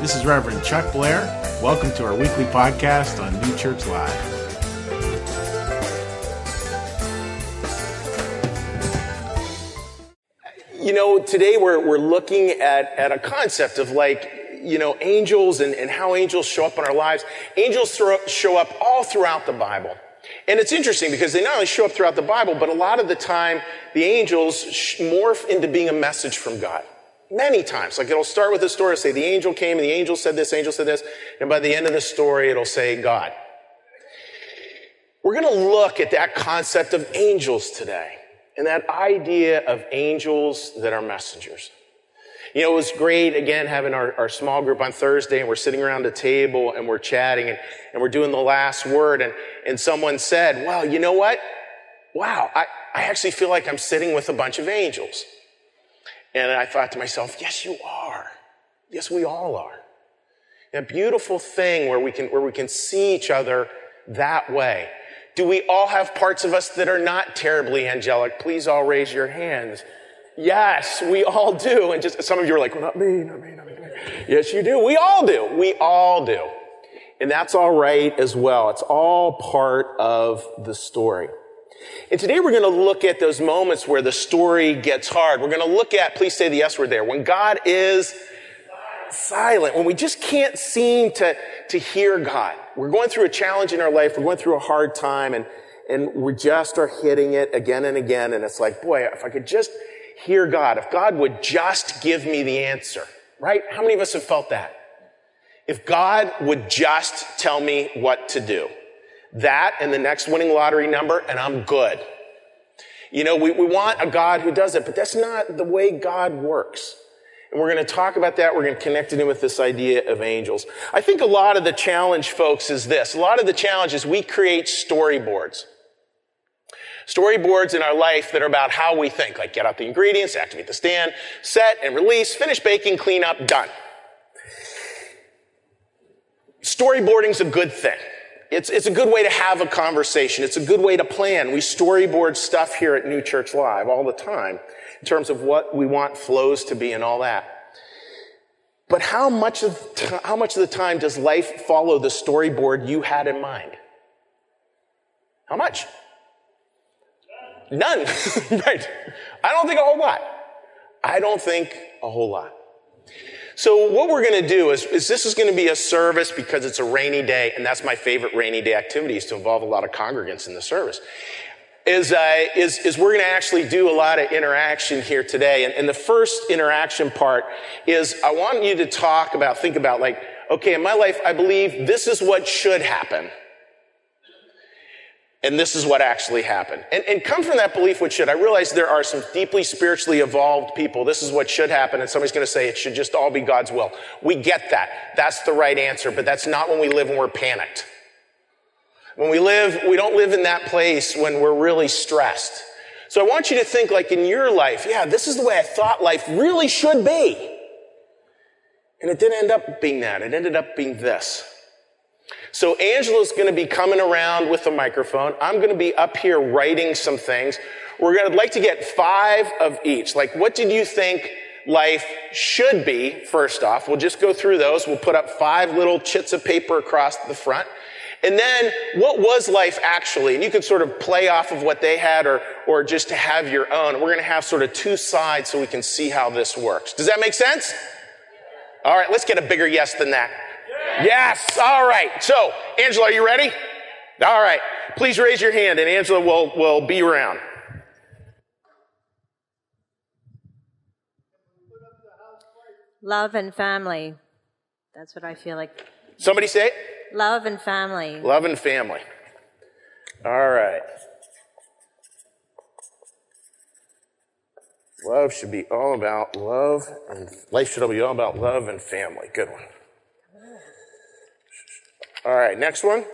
This is Reverend Chuck Blair. Welcome to our weekly podcast on New Church Live. You know, today we're, we're looking at, at a concept of like, you know, angels and, and how angels show up in our lives. Angels throw, show up all throughout the Bible. And it's interesting because they not only show up throughout the Bible, but a lot of the time the angels morph into being a message from God. Many times. Like it'll start with a story, say the angel came and the angel said this, angel said this, and by the end of the story it'll say God. We're going to look at that concept of angels today and that idea of angels that are messengers. You know, it was great, again, having our, our small group on Thursday, and we're sitting around a table and we're chatting and, and we're doing the last word, and, and someone said, Well, you know what? Wow, I, I actually feel like I'm sitting with a bunch of angels. And I thought to myself, Yes, you are. Yes, we all are. a beautiful thing where we can, where we can see each other that way. Do we all have parts of us that are not terribly angelic? Please all raise your hands. Yes, we all do. And just some of you are like, well, not me, not me, not me. Yes, you do. We all do. We all do. And that's all right as well. It's all part of the story. And today we're going to look at those moments where the story gets hard. We're going to look at, please say the yes word there, when God is silent, when we just can't seem to, to hear God. We're going through a challenge in our life. We're going through a hard time and, and we just are hitting it again and again. And it's like, boy, if I could just hear God, if God would just give me the answer, right? How many of us have felt that? If God would just tell me what to do, that and the next winning lottery number, and I'm good. You know, we, we want a God who does it, but that's not the way God works. And we're going to talk about that. We're going to connect it in with this idea of angels. I think a lot of the challenge, folks, is this. A lot of the challenge is we create storyboards. Storyboards in our life that are about how we think, like get out the ingredients, activate the stand, set and release, finish baking, clean up, done. Storyboarding's a good thing. It's, it's a good way to have a conversation. It's a good way to plan. We storyboard stuff here at New Church Live all the time in terms of what we want flows to be and all that. But how much of, how much of the time does life follow the storyboard you had in mind? How much? None. right. I don't think a whole lot. I don't think a whole lot. So what we're going to do is, is this is going to be a service because it's a rainy day, and that's my favorite rainy day activity is to involve a lot of congregants in the service. Is, uh, is, is we're going to actually do a lot of interaction here today. And, and the first interaction part is I want you to talk about, think about like, okay, in my life, I believe this is what should happen and this is what actually happened. And, and come from that belief, which should. I realize there are some deeply spiritually evolved people. This is what should happen, and somebody's going to say it should just all be God's will. We get that. That's the right answer, but that's not when we live when we're panicked. When we live, we don't live in that place when we're really stressed. So I want you to think like in your life, yeah, this is the way I thought life really should be. And it didn't end up being that. It ended up being this. So Angela's going to be coming around with a microphone. I'm going to be up here writing some things. We're going to like to get five of each. Like, what did you think life should be? First off, we'll just go through those. We'll put up five little chits of paper across the front. And then, what was life actually? And you can sort of play off of what they had or, or just to have your own. We're going to have sort of two sides so we can see how this works. Does that make sense? All right, let's get a bigger yes than that. Yes. All right. So, Angela, are you ready? All right. Please raise your hand and Angela will, will be around. Love and family. That's what I feel like. Somebody say it. Love and family. Love and family. All right. Love should be all about love and life should be all about love and family. Good one. All right, next one.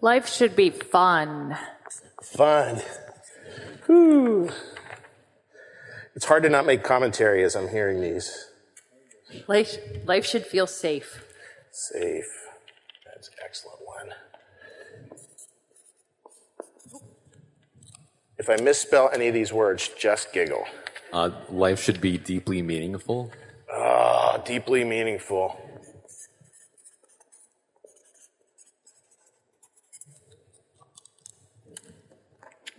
Life should be fun. Fun. Whew. It's hard to not make commentary as I'm hearing these. Life, life should feel safe. Safe. That's an excellent one. If I misspell any of these words, just giggle. Uh, life should be deeply meaningful. Oh, deeply meaningful.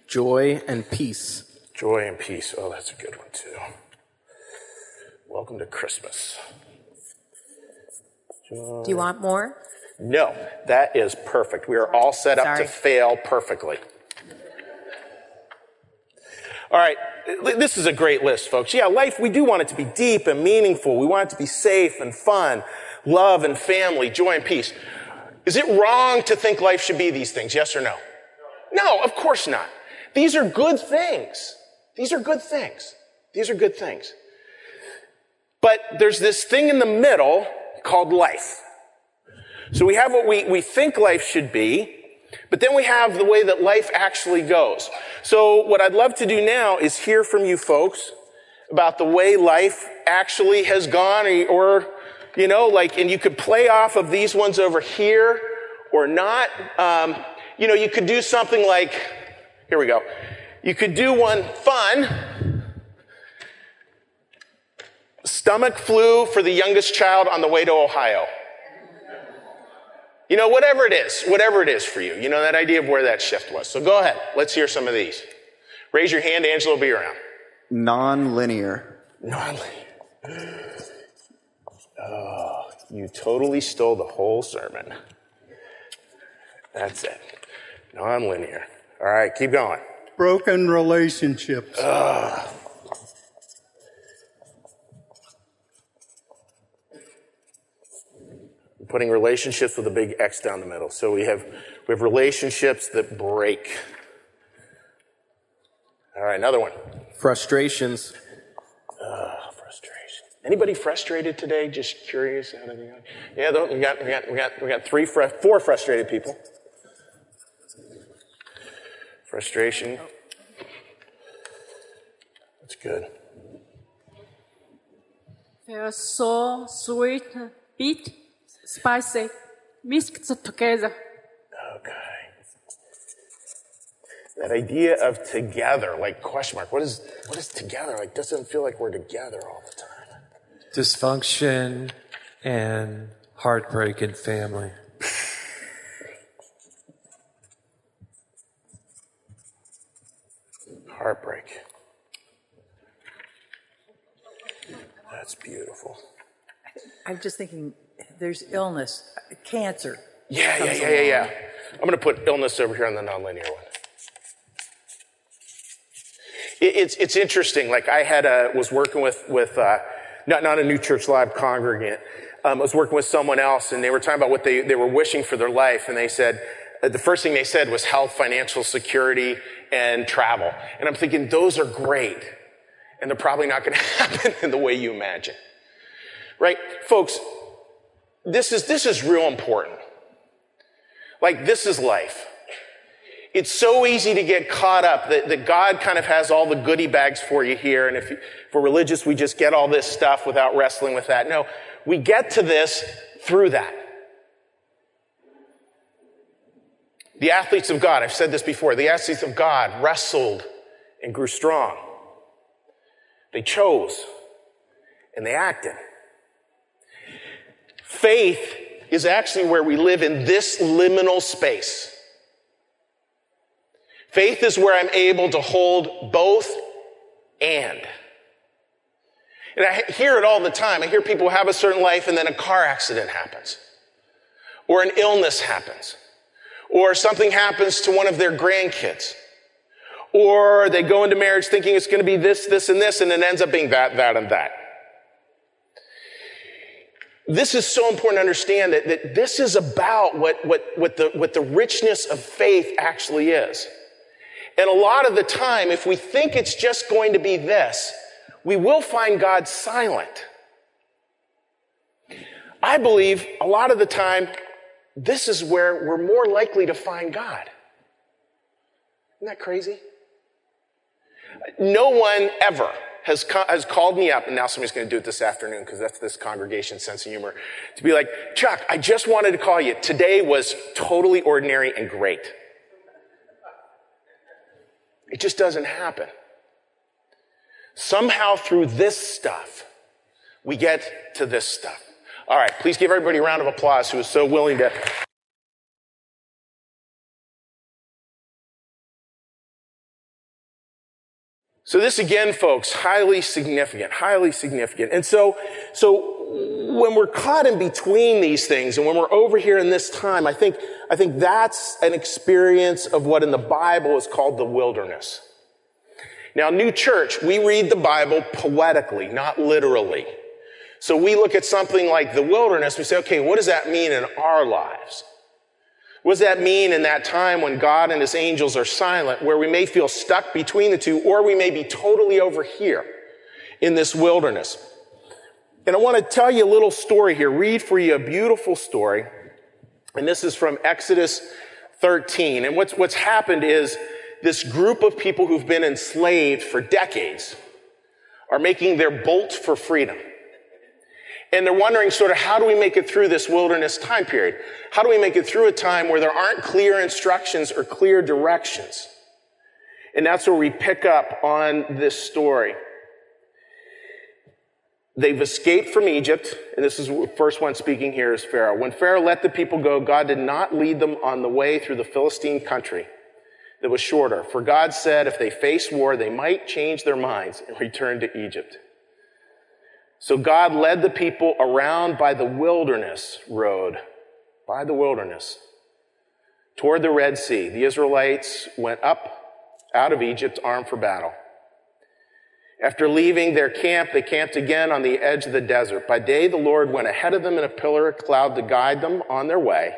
Joy and peace. Joy and peace. Oh, that's a good one too. Welcome to Christmas. Do you want more? No, that is perfect. We are all set up Sorry. to fail perfectly. All right, this is a great list, folks. Yeah, life, we do want it to be deep and meaningful. We want it to be safe and fun, love and family, joy and peace. Is it wrong to think life should be these things? Yes or no? No, of course not. These are good things. These are good things. These are good things. But there's this thing in the middle called life. So we have what we, we think life should be, but then we have the way that life actually goes. So what I'd love to do now is hear from you folks about the way life actually has gone or, you know, like, and you could play off of these ones over here or not. Um, you know, you could do something like, here we go. You could do one fun. Stomach flu for the youngest child on the way to Ohio. You know, whatever it is, whatever it is for you. You know, that idea of where that shift was. So go ahead. Let's hear some of these. Raise your hand. Angela will be around. Non-linear. Non-linear. Oh, you totally stole the whole sermon. That's it. Non-linear. All right, keep going. Broken relationships. Putting relationships with a big X down the middle. So we have we have relationships that break. All right, another one. Frustrations. Oh, frustration. Anybody frustrated today? Just curious. Out of the yeah, though, we got we got we got we got three fr- four frustrated people. Frustration. That's good. They are so sweet, bitter, spicy, mixed together. Okay. That idea of together, like question mark. What is what is together? Like doesn't feel like we're together all the time. Dysfunction and heartbreak in family. Heartbreak. That's beautiful. I'm just thinking there's illness, cancer. Yeah, yeah, yeah, yeah, yeah. I'm going to put illness over here on the nonlinear one. It, it's it's interesting. Like I had a was working with with uh, not not a New Church Live congregant. Um, I was working with someone else, and they were talking about what they they were wishing for their life, and they said uh, the first thing they said was health, financial security, and travel. And I'm thinking those are great, and they're probably not going to happen in the way you imagine, right, folks? This is this is real important. Like, this is life. It's so easy to get caught up that, that God kind of has all the goodie bags for you here. And if, you, if we're religious, we just get all this stuff without wrestling with that. No, we get to this through that. The athletes of God, I've said this before, the athletes of God wrestled and grew strong. They chose and they acted. Faith is actually where we live in this liminal space. Faith is where I'm able to hold both and. And I hear it all the time. I hear people have a certain life and then a car accident happens. Or an illness happens. Or something happens to one of their grandkids. Or they go into marriage thinking it's going to be this, this, and this, and it ends up being that, that, and that this is so important to understand that, that this is about what, what, what, the, what the richness of faith actually is. And a lot of the time, if we think it's just going to be this, we will find God silent. I believe a lot of the time, this is where we're more likely to find God. Isn't that crazy? No one ever has, co- has called me up, and now somebody's going to do it this afternoon because that's this congregation's sense of humor, to be like, Chuck, I just wanted to call you. Today was totally ordinary and great. It just doesn't happen. Somehow through this stuff, we get to this stuff. All right, please give everybody a round of applause who is so willing to. So this again, folks, highly significant, highly significant. And so, so when we're caught in between these things and when we're over here in this time, I think, I think that's an experience of what in the Bible is called the wilderness. Now, New Church, we read the Bible poetically, not literally. So we look at something like the wilderness, we say, okay, what does that mean in our lives? What does that mean in that time when God and his angels are silent, where we may feel stuck between the two, or we may be totally over here in this wilderness? And I want to tell you a little story here, read for you a beautiful story. And this is from Exodus 13. And what's, what's happened is this group of people who've been enslaved for decades are making their bolt for freedom. And they're wondering sort of how do we make it through this wilderness time period? How do we make it through a time where there aren't clear instructions or clear directions? And that's where we pick up on this story. They've escaped from Egypt, and this is the first one speaking here is Pharaoh. When Pharaoh let the people go, God did not lead them on the way through the Philistine country that was shorter. For God said if they face war, they might change their minds and return to Egypt. So God led the people around by the wilderness road, by the wilderness, toward the Red Sea. The Israelites went up out of Egypt armed for battle. After leaving their camp, they camped again on the edge of the desert. By day, the Lord went ahead of them in a pillar of cloud to guide them on their way,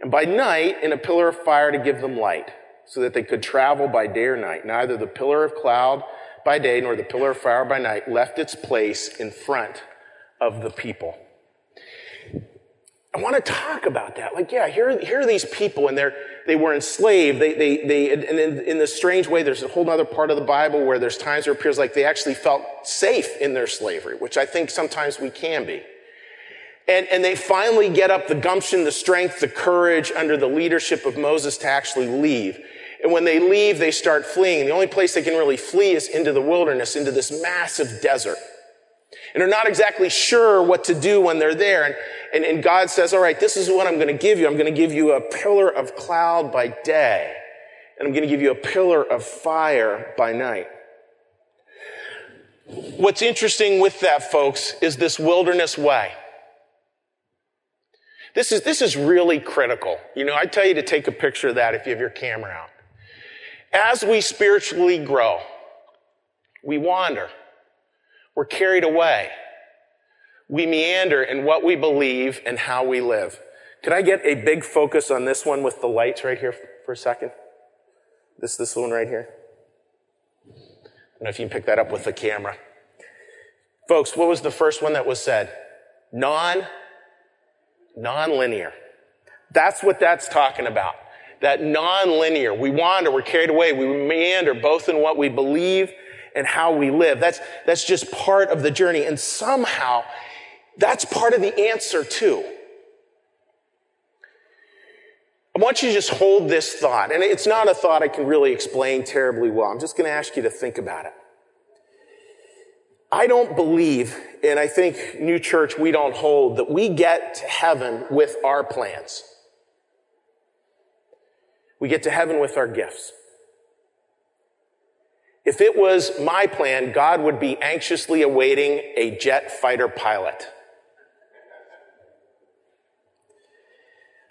and by night, in a pillar of fire to give them light, so that they could travel by day or night. Neither the pillar of cloud by day nor the pillar of fire by night left its place in front of the people. I want to talk about that. Like, yeah, here, here are these people and they're, they were enslaved. They, they, they, and in, in this strange way, there's a whole other part of the Bible where there's times where it appears like they actually felt safe in their slavery, which I think sometimes we can be. And, and they finally get up the gumption, the strength, the courage under the leadership of Moses to actually leave. And when they leave, they start fleeing. The only place they can really flee is into the wilderness, into this massive desert. And they're not exactly sure what to do when they're there. And, and, and God says, all right, this is what I'm going to give you. I'm going to give you a pillar of cloud by day. And I'm going to give you a pillar of fire by night. What's interesting with that, folks, is this wilderness way. This is, this is really critical. You know, I tell you to take a picture of that if you have your camera out. As we spiritually grow, we wander. We're carried away. We meander in what we believe and how we live. Could I get a big focus on this one with the lights right here for a second? This, this one right here. I don't know if you can pick that up with the camera. Folks, what was the first one that was said? Non, non-linear. That's what that's talking about that non-linear. We wander, we're carried away, we meander both in what we believe and how we live. That's, that's just part of the journey. And somehow that's part of the answer too. I want you to just hold this thought. And it's not a thought I can really explain terribly well. I'm just going to ask you to think about it. I don't believe, and I think New Church, we don't hold, that we get to heaven with our plans. We get to heaven with our gifts. If it was my plan, God would be anxiously awaiting a jet fighter pilot.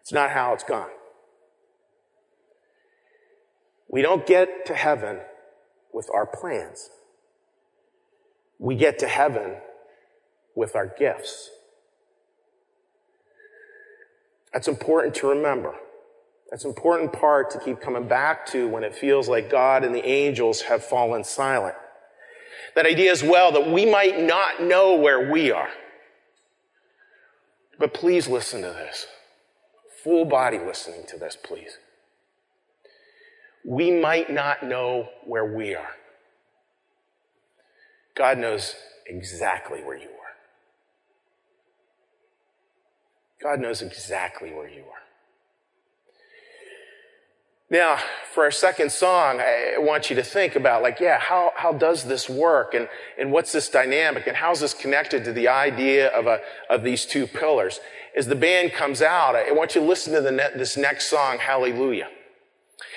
It's not how it's gone. We don't get to heaven with our plans. We get to heaven with our gifts. That's important to remember. That's an important part to keep coming back to when it feels like God and the angels have fallen silent. That idea as well that we might not know where we are. But please listen to this. Full body listening to this, please. We might not know where we are. God knows exactly where you are. God knows exactly where you are. Now, for our second song, I want you to think about like, yeah, how, how does this work? And, and what's this dynamic? And how's this connected to the idea of a, of these two pillars? As the band comes out, I want you to listen to the this next song, Hallelujah.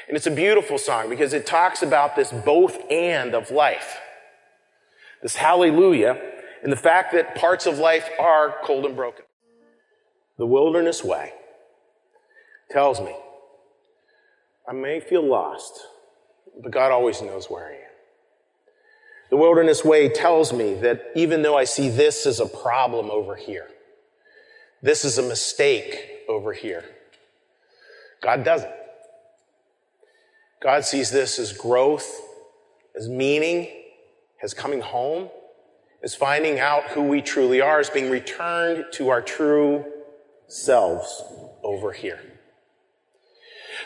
And it's a beautiful song because it talks about this both and of life. This hallelujah and the fact that parts of life are cold and broken. The wilderness way tells me I may feel lost, but God always knows where I am. The wilderness way tells me that even though I see this as a problem over here, this is a mistake over here, God doesn't. God sees this as growth, as meaning, as coming home, as finding out who we truly are, as being returned to our true selves over here.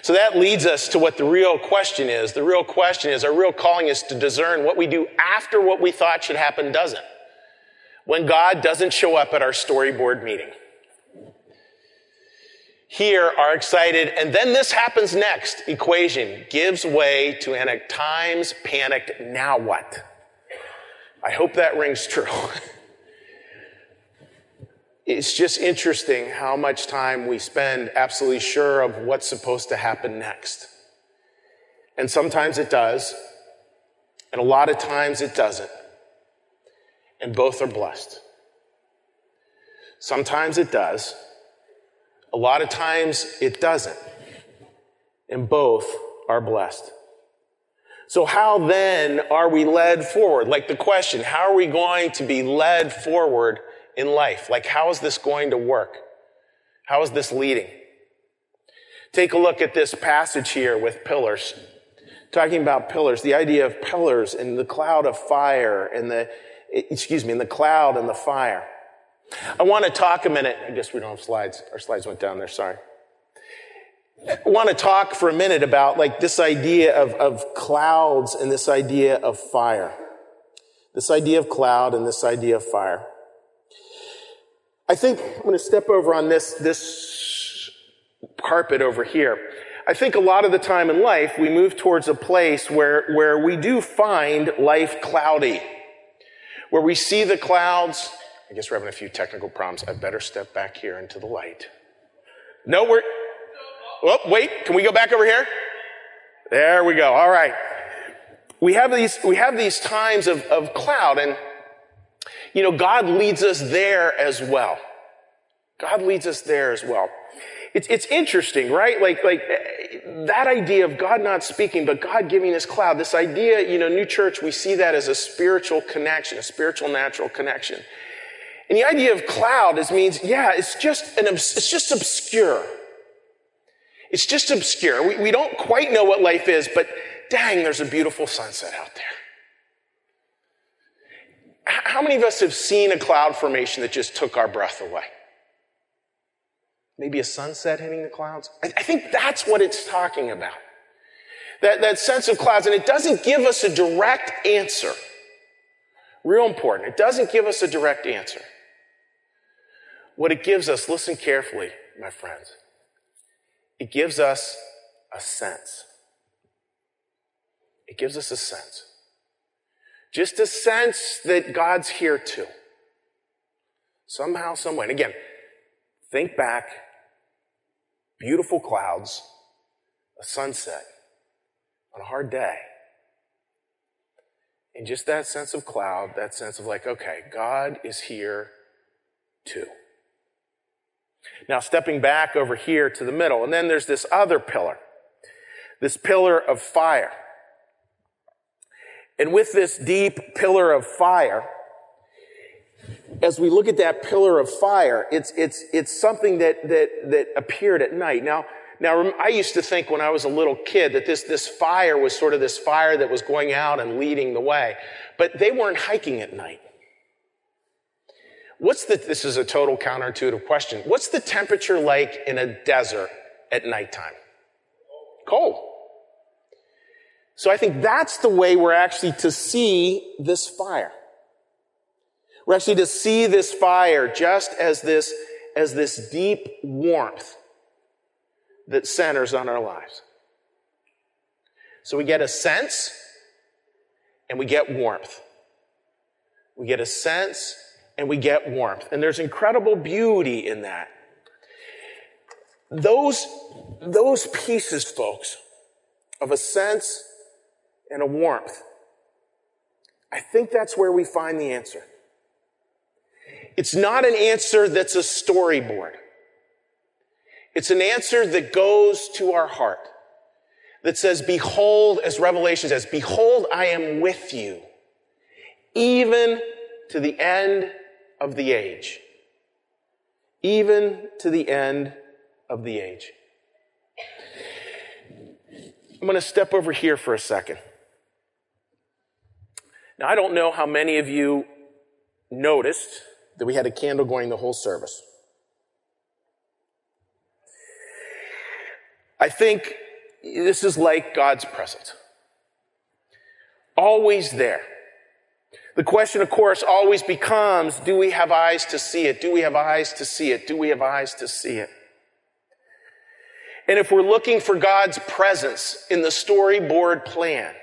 So that leads us to what the real question is. The real question is, our real calling is to discern what we do after what we thought should happen doesn't. When God doesn't show up at our storyboard meeting. Here are excited, and then this happens next equation gives way to an at times panicked, now what? I hope that rings true. it's just interesting how much time we spend absolutely sure of what's supposed to happen next. And sometimes it does, and a lot of times it doesn't. And both are blessed. Sometimes it does, a lot of times it doesn't. And both are blessed. So, how then are we led forward? Like the question, how are we going to be led forward in life? Like, how is this going to work? How is this leading? Take a look at this passage here with pillars. Talking about pillars, the idea of pillars and the cloud of fire and the, excuse me, in the cloud and the fire. I want to talk a minute. I guess we don't have slides. Our slides went down there. Sorry. I want to talk for a minute about like this idea of, of clouds and this idea of fire. This idea of cloud and this idea of fire. I think I'm going to step over on this, this carpet over here. I think a lot of the time in life, we move towards a place where, where we do find life cloudy. Where we see the clouds. I guess we're having a few technical problems. I better step back here into the light. No, we're, oh, wait, can we go back over here? There we go. All right. We have these, we have these times of, of cloud and you know, God leads us there as well. God leads us there as well. It's, it's interesting, right? Like, like eh, that idea of God not speaking, but God giving us cloud, this idea, you know, New Church, we see that as a spiritual connection, a spiritual natural connection. And the idea of cloud is means, yeah, it's just an, it's just obscure. It's just obscure. We, we don't quite know what life is, but dang, there's a beautiful sunset out there. How many of us have seen a cloud formation that just took our breath away? Maybe a sunset hitting the clouds? I, think that's what it's talking about. That, that sense of clouds, and it doesn't give us a direct answer. Real important. It doesn't give us a direct answer. What it gives us, listen carefully, my friends, it gives us a sense. It gives us a sense. Just a sense that God's here too. Somehow, someway. And again, think back. Beautiful clouds, a sunset on a hard day. And just that sense of cloud, that sense of like, okay, God is here too. Now, stepping back over here to the middle, and then there's this other pillar, this pillar of fire. And with this deep pillar of fire, as we look at that pillar of fire, it's, it's, it's something that, that, that appeared at night. Now, now, I used to think when I was a little kid that this, this fire was sort of this fire that was going out and leading the way. But they weren't hiking at night. What's the, this is a total counterintuitive question. What's the temperature like in a desert at nighttime? Cold. So I think that's the way we're actually to see this fire. We're actually to see this fire just as this, as this deep warmth that centers on our lives. So we get a sense and we get warmth. We get a sense and we get warmth. And there's incredible beauty in that. Those, those pieces, folks, of a sense and a warmth, I think that's where we find the answer. It's not an answer that's a storyboard. It's an answer that goes to our heart that says, behold, as Revelation says, behold, I am with you, even to the end of the age. Even to the end of the age. I'm going to step over here for a second. Now, I don't know how many of you noticed that we had a candle going the whole service. I think this is like God's presence. Always there. The question, of course, always becomes, do we have eyes to see it? Do we have eyes to see it? Do we have eyes to see it? And if we're looking for God's presence in the storyboard plan,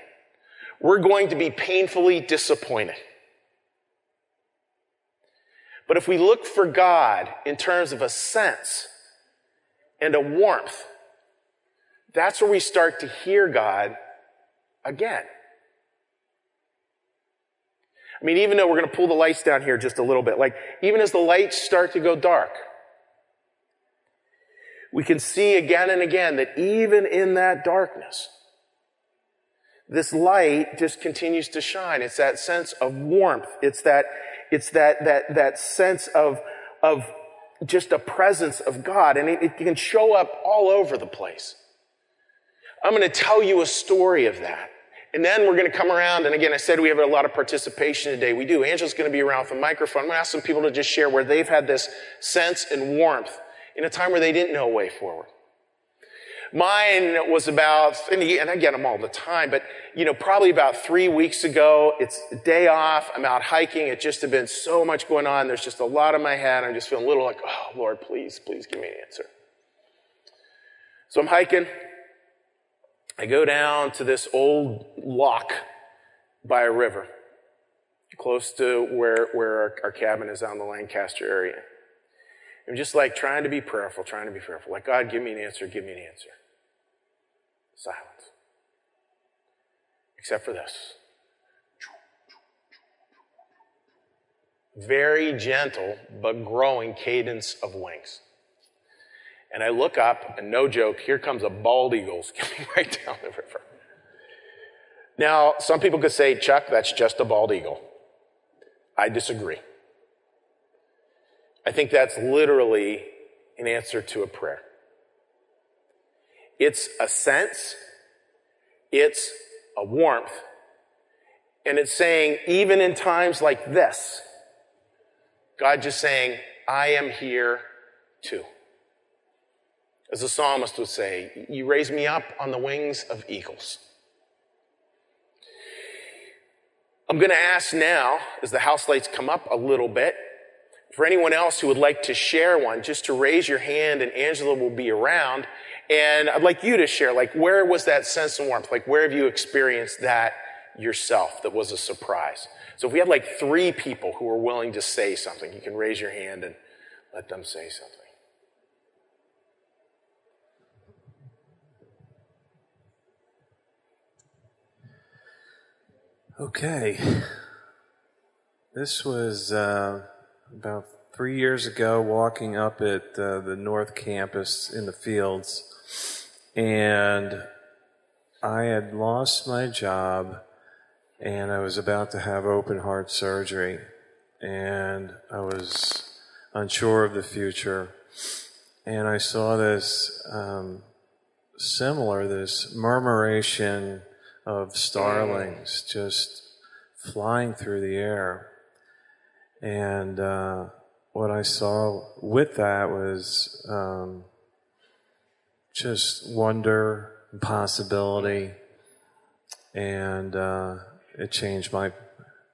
we're going to be painfully disappointed. But if we look for God in terms of a sense and a warmth, that's where we start to hear God again. I mean, even though we're going to pull the lights down here just a little bit, like even as the lights start to go dark, we can see again and again that even in that darkness, this light just continues to shine. It's that sense of warmth. It's that, it's that, that, that sense of, of just a presence of God. And it, it can show up all over the place. I'm going to tell you a story of that. And then we're going to come around. And again, I said we have a lot of participation today. We do. Angela's going to be around with a microphone. I'm going to ask some people to just share where they've had this sense and warmth in a time where they didn't know a way forward. Mine was about, and I get them all the time, but you know, probably about three weeks ago. It's a day off. I'm out hiking. It just had been so much going on. There's just a lot in my head. I'm just feeling a little like, oh Lord, please, please give me an answer. So I'm hiking. I go down to this old lock by a river, close to where, where our, our cabin is on the Lancaster area. I'm just like trying to be prayerful, trying to be prayerful. Like, God, give me an answer, give me an answer. Silence. Except for this. Very gentle, but growing cadence of wings. And I look up, and no joke, here comes a bald eagle skipping right down the river. Now, some people could say, Chuck, that's just a bald eagle. I disagree. I think that's literally an answer to a prayer. It's a sense, it's a warmth, and it's saying, even in times like this, God just saying, I am here too. As the psalmist would say, You raise me up on the wings of eagles. I'm going to ask now, as the house lights come up a little bit, for anyone else who would like to share one, just to raise your hand and Angela will be around. And I'd like you to share, like, where was that sense of warmth? Like, where have you experienced that yourself that was a surprise? So if we had like three people who were willing to say something, you can raise your hand and let them say something. Okay. This was uh, about three years ago, walking up at uh, the North Campus in the fields, and I had lost my job, and I was about to have open heart surgery, and I was unsure of the future, and I saw this um, similar, this murmuration of starlings just flying through the air. And uh, what I saw with that was um, just wonder and possibility. And uh, it changed my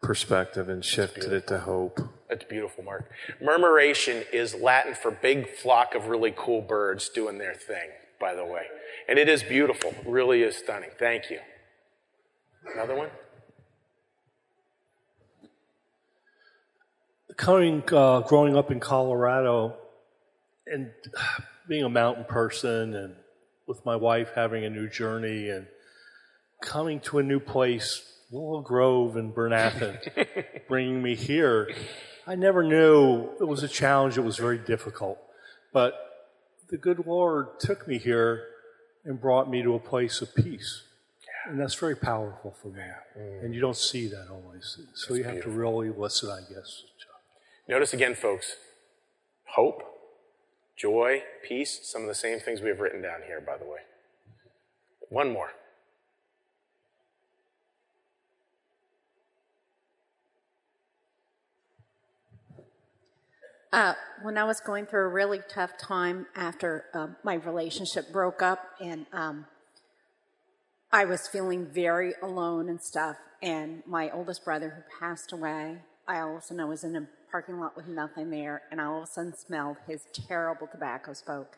perspective and shifted it to hope. That's beautiful, Mark. Murmuration is Latin for big flock of really cool birds doing their thing, by the way. And it is beautiful, really is stunning. Thank you. Another one? Coming, uh, growing up in Colorado, and being a mountain person, and with my wife having a new journey, and coming to a new place, Willow Grove and Bryn Athyn, bringing me here, I never knew it was a challenge. It was very difficult, but the good Lord took me here and brought me to a place of peace. And that's very powerful for me. Mm. And you don't see that always. So you have to really listen, I guess. Notice again, folks hope, joy, peace, some of the same things we have written down here, by the way. One more. Uh, when I was going through a really tough time after uh, my relationship broke up, and um, I was feeling very alone and stuff, and my oldest brother who passed away, I all of a sudden I was in a parking lot with nothing there, and I all of a sudden smelled his terrible tobacco smoke,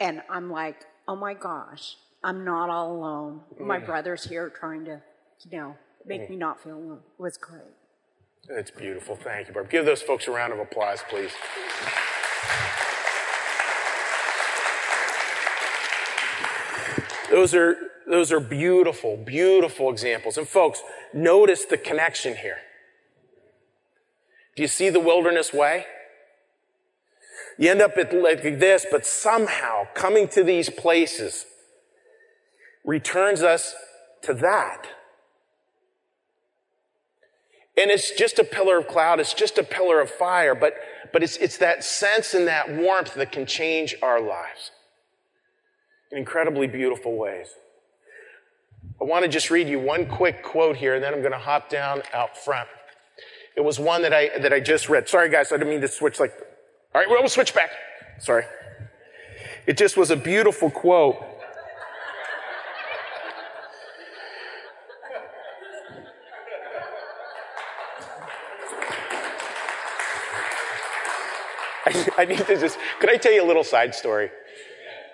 and I'm like, oh my gosh, I'm not all alone. My Mm. brother's here trying to, you know, make Mm. me not feel alone. It was great. It's beautiful. Thank you, Barb. Give those folks a round of applause, please. Those are, those are beautiful, beautiful examples. And folks, notice the connection here. Do you see the wilderness way? You end up at like this, but somehow coming to these places returns us to that. And it's just a pillar of cloud, it's just a pillar of fire, but, but it's, it's that sense and that warmth that can change our lives in incredibly beautiful ways. I want to just read you one quick quote here, and then I'm going to hop down out front. It was one that I, that I just read. Sorry, guys, I didn't mean to switch like, all right, we'll switch back. Sorry. It just was a beautiful quote. I, I need to just, could I tell you a little side story?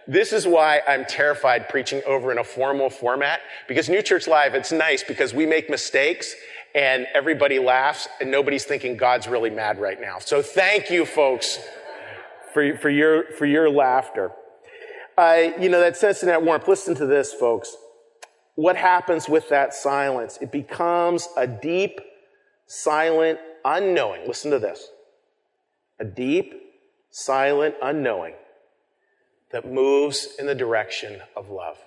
This is why I'm terrified preaching over in a formal format because New Church Live, it's nice because we make mistakes and everybody laughs and nobody's thinking God's really mad right now. So thank you folks for, for your, for your laughter. Uh, you know, that sense and that warmth. Listen to this, folks. What happens with that silence? It becomes a deep, silent, unknowing. Listen to this. A deep, silent, unknowing that moves in the direction of love.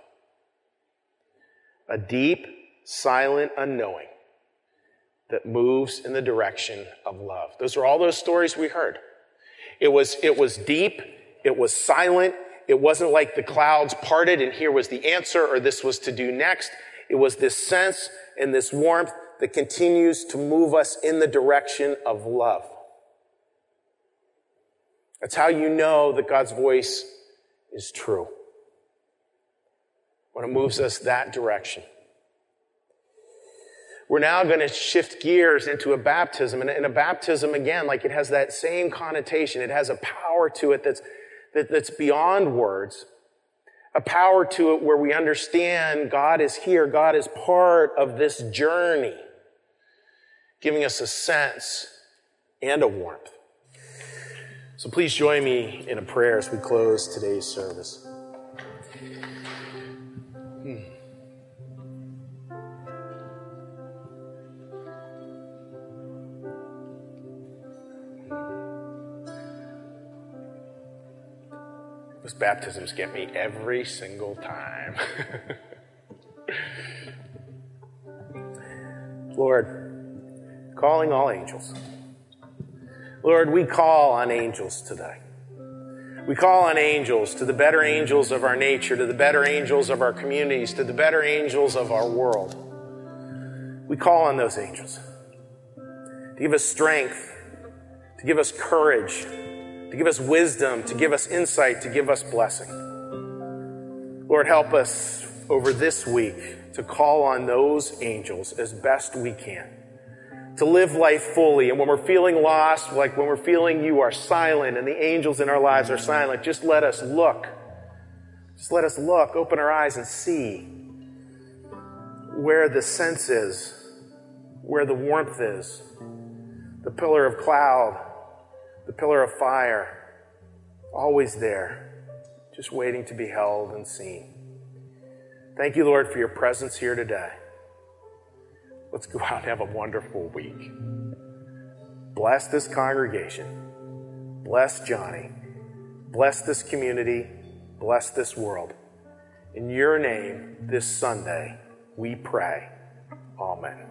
A deep, silent, unknowing that moves in the direction of love. Those are all those stories we heard. It was, it was deep. It was silent. It wasn't like the clouds parted and here was the answer or this was to do next. It was this sense and this warmth that continues to move us in the direction of love. That's how you know that God's voice is true. When it moves us that direction. We're now going to shift gears into a baptism. And a baptism, again, like it has that same connotation. It has a power to it that's, that, that's beyond words. A power to it where we understand God is here. God is part of this journey, giving us a sense and a warmth. So please join me in a prayer as we close today's service. Baptisms get me every single time. Lord, calling all angels. Lord, we call on angels today. We call on angels to the better angels of our nature, to the better angels of our communities, to the better angels of our world. We call on those angels to give us strength, to give us courage, to give us wisdom, to give us insight, to give us blessing. Lord, help us over this week to call on those angels as best we can to live life fully. And when we're feeling lost, like when we're feeling you are silent and the angels in our lives are silent, just let us look. Just let us look, open our eyes and see where the sense is, where the warmth is, the pillar of cloud, the pillar of fire, always there, just waiting to be held and seen. Thank you, Lord, for your presence here today. Let's go out and have a wonderful week. Bless this congregation. Bless Johnny. Bless this community. Bless this world. In your name, this Sunday, we pray. Amen.